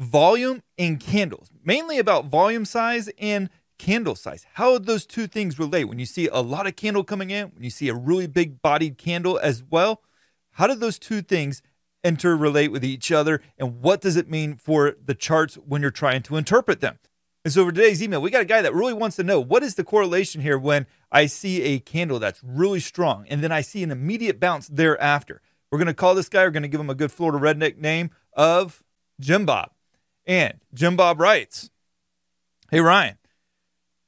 volume and candles, mainly about volume size and candle size. How those two things relate? When you see a lot of candle coming in, when you see a really big bodied candle as well, how do those two things interrelate with each other? And what does it mean for the charts when you're trying to interpret them? And so for today's email, we got a guy that really wants to know what is the correlation here when I see a candle that's really strong and then I see an immediate bounce thereafter. We're going to call this guy, we're going to give him a good Florida redneck name of Jim Bob. And Jim Bob writes Hey, Ryan,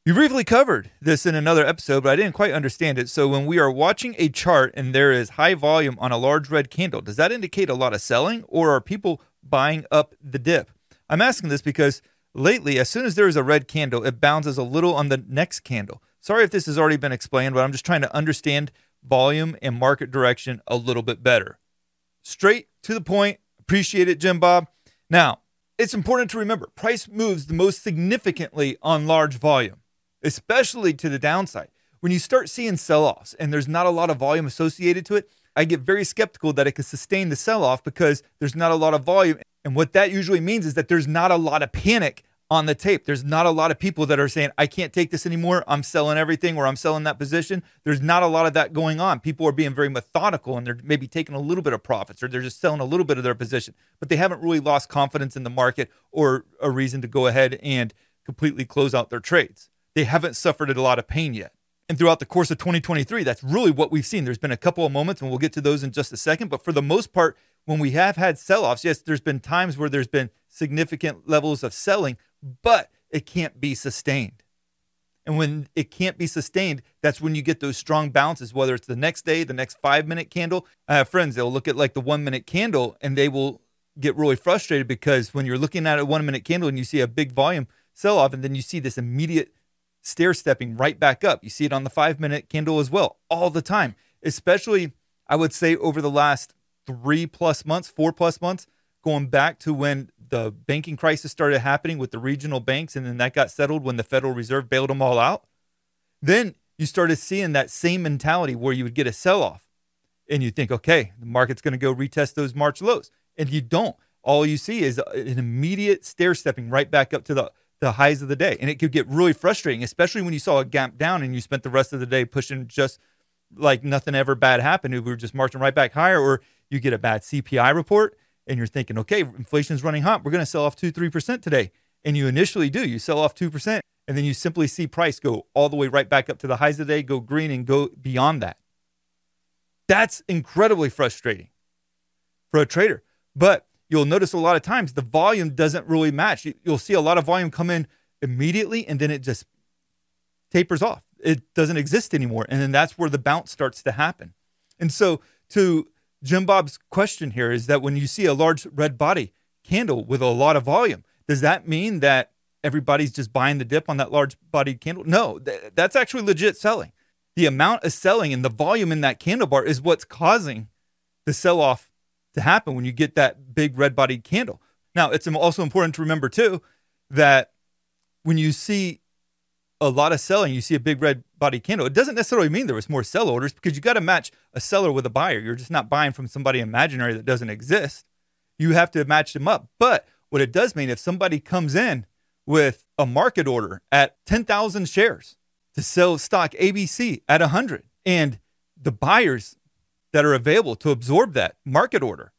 you briefly covered this in another episode, but I didn't quite understand it. So, when we are watching a chart and there is high volume on a large red candle, does that indicate a lot of selling or are people buying up the dip? I'm asking this because lately, as soon as there is a red candle, it bounces a little on the next candle. Sorry if this has already been explained, but I'm just trying to understand volume and market direction a little bit better. Straight to the point. Appreciate it, Jim Bob. Now, it's important to remember price moves the most significantly on large volume, especially to the downside. When you start seeing sell offs and there's not a lot of volume associated to it, I get very skeptical that it could sustain the sell off because there's not a lot of volume. And what that usually means is that there's not a lot of panic on the tape. There's not a lot of people that are saying, I can't take this anymore. I'm selling everything or I'm selling that position. There's not a lot of that going on. People are being very methodical and they're maybe taking a little bit of profits or they're just selling a little bit of their position, but they haven't really lost confidence in the market or a reason to go ahead and completely close out their trades. They haven't suffered a lot of pain yet. And throughout the course of 2023, that's really what we've seen. There's been a couple of moments, and we'll get to those in just a second. But for the most part, when we have had sell offs, yes, there's been times where there's been significant levels of selling, but it can't be sustained. And when it can't be sustained, that's when you get those strong bounces, whether it's the next day, the next five minute candle. I have friends, they'll look at like the one minute candle and they will get really frustrated because when you're looking at a one minute candle and you see a big volume sell off, and then you see this immediate stair stepping right back up. You see it on the five minute candle as well, all the time, especially, I would say, over the last three plus months, four plus months, going back to when the banking crisis started happening with the regional banks, and then that got settled when the Federal Reserve bailed them all out. Then you started seeing that same mentality where you would get a sell off and you think, okay, the market's going to go retest those March lows. And you don't. All you see is an immediate stair stepping right back up to the, the highs of the day. And it could get really frustrating, especially when you saw a gap down and you spent the rest of the day pushing just like nothing ever bad happened. We were just marching right back higher, or you get a bad CPI report and you're thinking, okay, inflation's running hot. We're going to sell off 2 3% today. And you initially do. You sell off 2%, and then you simply see price go all the way right back up to the highs of the day, go green, and go beyond that. That's incredibly frustrating for a trader. But you'll notice a lot of times the volume doesn't really match. You'll see a lot of volume come in immediately, and then it just tapers off. It doesn't exist anymore. And then that's where the bounce starts to happen. And so to Jim Bob's question here is that when you see a large red body candle with a lot of volume, does that mean that everybody's just buying the dip on that large bodied candle? No, th- that's actually legit selling. The amount of selling and the volume in that candle bar is what's causing the sell off to happen when you get that big red bodied candle. Now, it's also important to remember too that when you see a lot of selling, you see a big red body candle. It doesn't necessarily mean there was more sell orders because you got to match a seller with a buyer. You're just not buying from somebody imaginary that doesn't exist. You have to match them up. But what it does mean if somebody comes in with a market order at 10,000 shares to sell stock ABC at 100 and the buyers that are available to absorb that market order,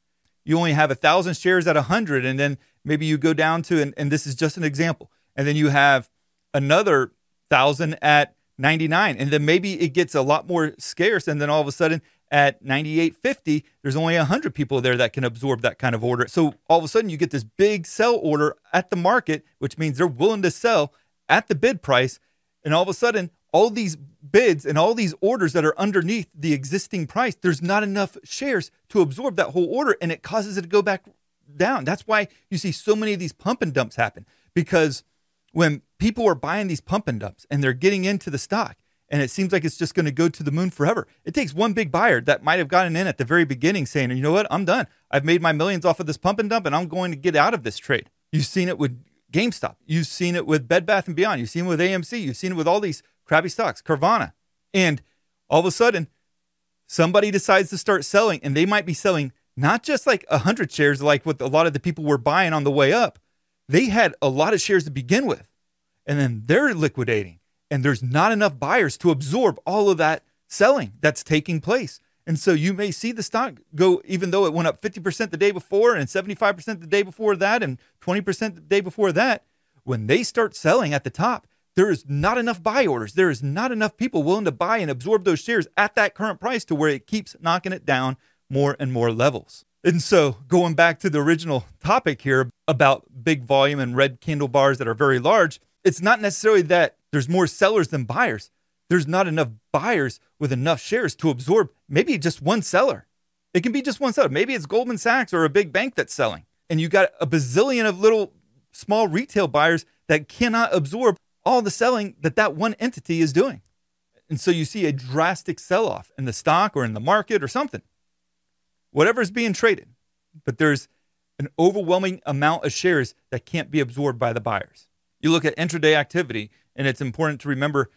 you only have a thousand shares at 100 and then maybe you go down to and, and this is just an example and then you have another thousand at 99 and then maybe it gets a lot more scarce and then all of a sudden at 98.50 there's only 100 people there that can absorb that kind of order. So all of a sudden you get this big sell order at the market which means they're willing to sell at the bid price. And all of a sudden all these bids and all these orders that are underneath the existing price there's not enough shares to absorb that whole order and it causes it to go back down. That's why you see so many of these pump and dumps happen because when people are buying these pump and dumps and they're getting into the stock and it seems like it's just going to go to the moon forever. It takes one big buyer that might have gotten in at the very beginning saying, you know what, I'm done. I've made my millions off of this pump and dump and I'm going to get out of this trade. You've seen it with GameStop. You've seen it with Bed Bath and Beyond. You've seen it with AMC. You've seen it with all these crappy stocks, Carvana. And all of a sudden, somebody decides to start selling and they might be selling not just like 100 shares like what a lot of the people were buying on the way up. They had a lot of shares to begin with. And then they're liquidating and there's not enough buyers to absorb all of that selling that's taking place. And so you may see the stock go, even though it went up 50% the day before and 75% the day before that and 20% the day before that. When they start selling at the top, there is not enough buy orders. There is not enough people willing to buy and absorb those shares at that current price to where it keeps knocking it down more and more levels. And so, going back to the original topic here about big volume and red candle bars that are very large, it's not necessarily that there's more sellers than buyers. There's not enough buyers with enough shares to absorb maybe just one seller. It can be just one seller. Maybe it's Goldman Sachs or a big bank that's selling. And you got a bazillion of little small retail buyers that cannot absorb all the selling that that one entity is doing. And so you see a drastic sell off in the stock or in the market or something, whatever is being traded. But there's an overwhelming amount of shares that can't be absorbed by the buyers. You look at intraday activity, and it's important to remember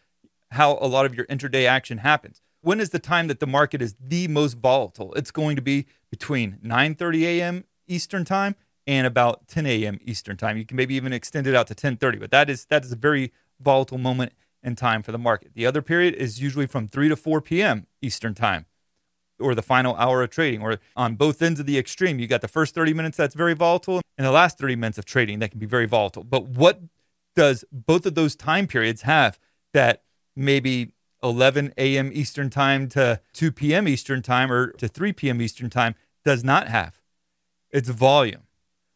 how a lot of your intraday action happens. When is the time that the market is the most volatile? It's going to be between 9:30 a.m. Eastern time and about 10 a.m. Eastern time. You can maybe even extend it out to 10:30, but that is that is a very volatile moment in time for the market. The other period is usually from 3 to 4 p.m. Eastern time or the final hour of trading, or on both ends of the extreme. You got the first 30 minutes that's very volatile, and the last 30 minutes of trading that can be very volatile. But what does both of those time periods have that maybe 11 a.m. Eastern time to 2 p.m. Eastern time or to 3 p.m. Eastern time does not have? It's volume.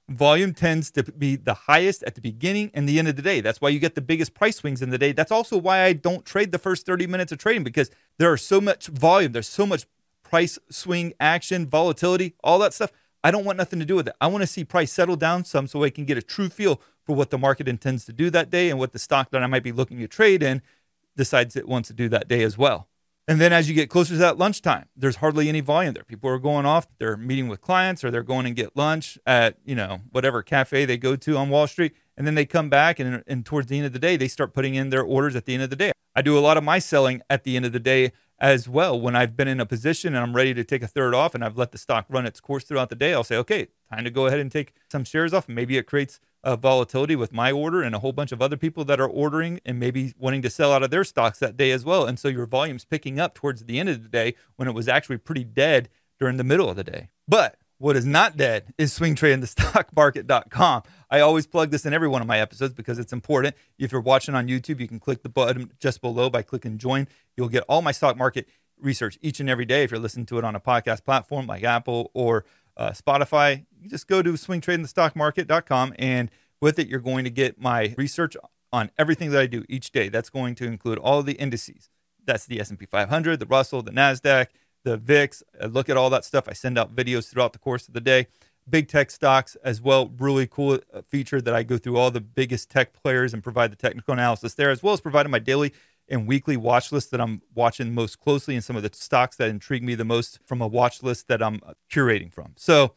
Volume tends to be the highest at the beginning and the end of the day. That's why you get the biggest price swings in the day. That's also why I don't trade the first 30 minutes of trading because there are so much volume, there's so much price swing action, volatility, all that stuff. I don't want nothing to do with it. I want to see price settle down some so I can get a true feel for what the market intends to do that day and what the stock that I might be looking to trade in decides it wants to do that day as well. And then as you get closer to that lunchtime, there's hardly any volume there. People are going off, they're meeting with clients or they're going and get lunch at, you know, whatever cafe they go to on Wall Street. And then they come back and, and towards the end of the day, they start putting in their orders at the end of the day. I do a lot of my selling at the end of the day as well. When I've been in a position and I'm ready to take a third off and I've let the stock run its course throughout the day, I'll say, okay, time to go ahead and take some shares off. Maybe it creates a volatility with my order and a whole bunch of other people that are ordering and maybe wanting to sell out of their stocks that day as well. And so your volume's picking up towards the end of the day when it was actually pretty dead during the middle of the day. But what is not dead is swingtradingthestockmarket.com. I always plug this in every one of my episodes because it's important. If you're watching on YouTube, you can click the button just below by clicking join. You'll get all my stock market research each and every day. If you're listening to it on a podcast platform like Apple or uh, Spotify, you just go to swingtradingthestockmarket.com and with it, you're going to get my research on everything that I do each day. That's going to include all the indices. That's the S&P 500, the Russell, the Nasdaq, the VIX. I look at all that stuff. I send out videos throughout the course of the day. Big tech stocks as well. Really cool uh, feature that I go through all the biggest tech players and provide the technical analysis there, as well as providing my daily and weekly watch list that I'm watching most closely and some of the stocks that intrigue me the most from a watch list that I'm uh, curating from. So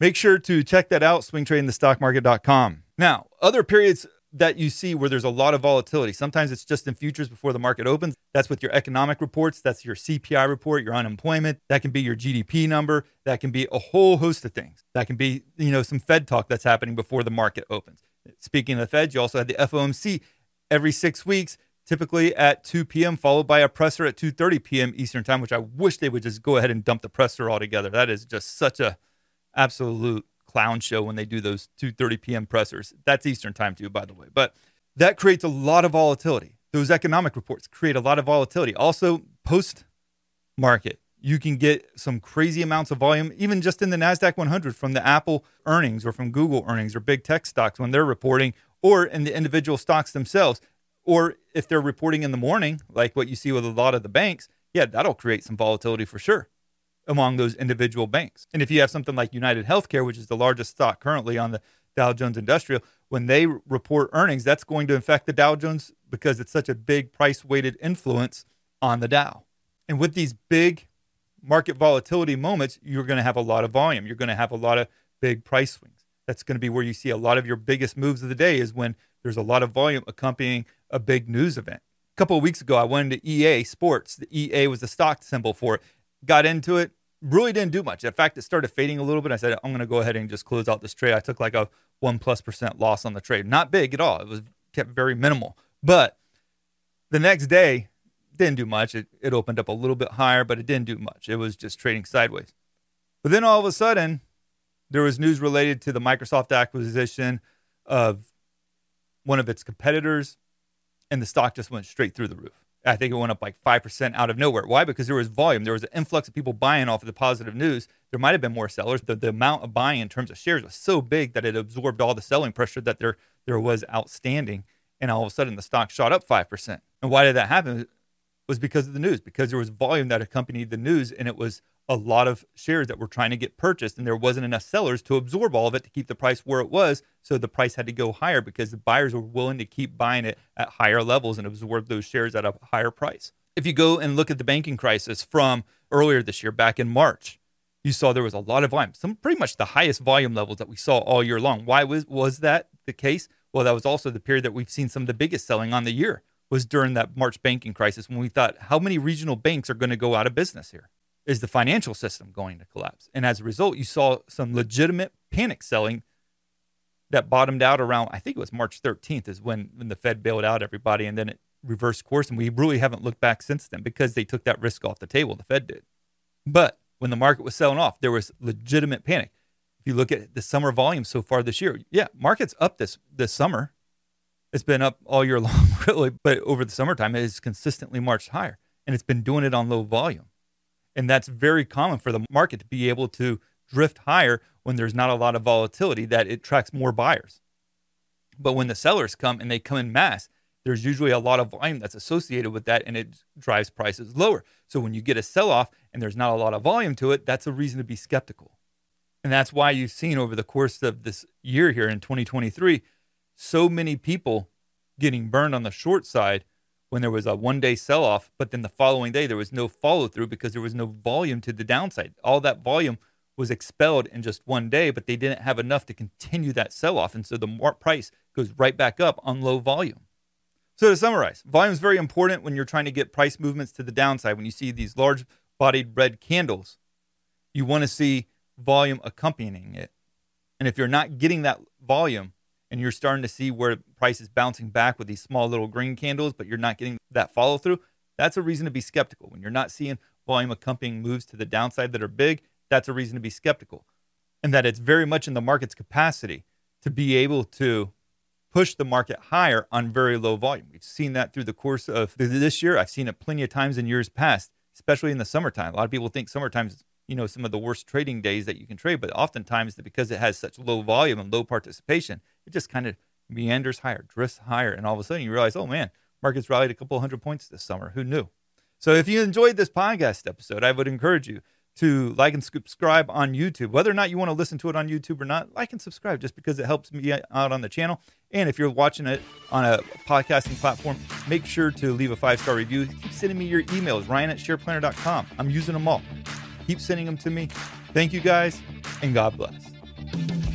make sure to check that out, swingtradingthestockmarket.com. Now, other periods that you see where there's a lot of volatility. Sometimes it's just in futures before the market opens. That's with your economic reports. That's your CPI report, your unemployment. That can be your GDP number. That can be a whole host of things. That can be, you know, some Fed talk that's happening before the market opens. Speaking of the Fed, you also have the FOMC every six weeks, typically at 2 p.m., followed by a presser at 2:30 p.m. Eastern time, which I wish they would just go ahead and dump the presser altogether. That is just such a absolute clown show when they do those 2:30 p.m. pressers. That's Eastern time too, by the way. But that creates a lot of volatility. Those economic reports create a lot of volatility. Also, post market, you can get some crazy amounts of volume, even just in the NASDAQ 100 from the Apple earnings or from Google earnings or big tech stocks when they're reporting, or in the individual stocks themselves. Or if they're reporting in the morning, like what you see with a lot of the banks, yeah, that'll create some volatility for sure among those individual banks. And if you have something like United Healthcare, which is the largest stock currently on the Dow Jones Industrial, when they report earnings, that's going to affect the Dow Jones because it's such a big price weighted influence on the Dow. And with these big market volatility moments, you're going to have a lot of volume. You're going to have a lot of big price swings. That's going to be where you see a lot of your biggest moves of the day is when there's a lot of volume accompanying a big news event. A couple of weeks ago, I went into EA Sports. The EA was the stock symbol for it. Got into it, really didn't do much. In fact, it started fading a little bit. I said, I'm going to go ahead and just close out this trade. I took like a one plus percent loss on the trade. Not big at all. It was kept very minimal. But the next day, didn't do much. It, it opened up a little bit higher, but it didn't do much. It was just trading sideways. But then all of a sudden, there was news related to the Microsoft acquisition of one of its competitors, and the stock just went straight through the roof. I think it went up like 5% out of nowhere. Why? Because there was volume. There was an influx of people buying off of the positive news. There might have been more sellers. The, the amount of buying in terms of shares was so big that it absorbed all the selling pressure that there, there was outstanding. And all of a sudden, the stock shot up 5%. And why did that happen? Was because of the news, because there was volume that accompanied the news, and it was a lot of shares that were trying to get purchased, and there wasn't enough sellers to absorb all of it to keep the price where it was. So the price had to go higher because the buyers were willing to keep buying it at higher levels and absorb those shares at a higher price. If you go and look at the banking crisis from earlier this year, back in March, you saw there was a lot of volume, some pretty much the highest volume levels that we saw all year long. Why was was that the case? Well, that was also the period that we've seen some of the biggest selling on the year was during that March banking crisis when we thought how many regional banks are going to go out of business here? is the financial system going to collapse? And as a result, you saw some legitimate panic selling that bottomed out around, I think it was March 13th, is when, when the Fed bailed out everybody and then it reversed course. And we really haven't looked back since then because they took that risk off the table, the Fed did. But when the market was selling off, there was legitimate panic. If you look at the summer volume so far this year, yeah, market's up this this summer. It's been up all year long, really, but over the summertime, it has consistently marched higher, and it's been doing it on low volume. And that's very common for the market to be able to drift higher when there's not a lot of volatility, that it attracts more buyers. But when the sellers come and they come in mass, there's usually a lot of volume that's associated with that and it drives prices lower. So when you get a sell off and there's not a lot of volume to it, that's a reason to be skeptical. And that's why you've seen over the course of this year here in 2023 so many people getting burned on the short side when there was a one day sell off, but then the following day there was no follow through because there was no volume to the downside. All that volume was expelled in just one day, but they didn't have enough to continue that sell off. And so the price goes right back up on low volume. So to summarize, volume is very important when you're trying to get price movements to the downside. When you see these large bodied red candles, you want to see volume accompanying it. And if you're not getting that volume, and you're starting to see where price is bouncing back with these small little green candles, but you're not getting that follow through, that's a reason to be skeptical. When you're not seeing volume accompanying moves to the downside that are big, that's a reason to be skeptical. And that it's very much in the market's capacity to be able to push the market higher on very low volume. We've seen that through the course of this year. I've seen it plenty of times in years past, especially in the summertime. A lot of people think summertime is you know some of the worst trading days that you can trade, but oftentimes because it has such low volume and low participation, it just kind of meanders higher, drifts higher, and all of a sudden you realize, oh man, market's rallied a couple hundred points this summer. Who knew? So if you enjoyed this podcast episode, I would encourage you to like and subscribe on YouTube. Whether or not you want to listen to it on YouTube or not, like and subscribe just because it helps me out on the channel. And if you're watching it on a podcasting platform, make sure to leave a five star review. Keep sending me your emails, ryan at shareplanner.com. I'm using them all. Keep sending them to me. Thank you guys, and God bless.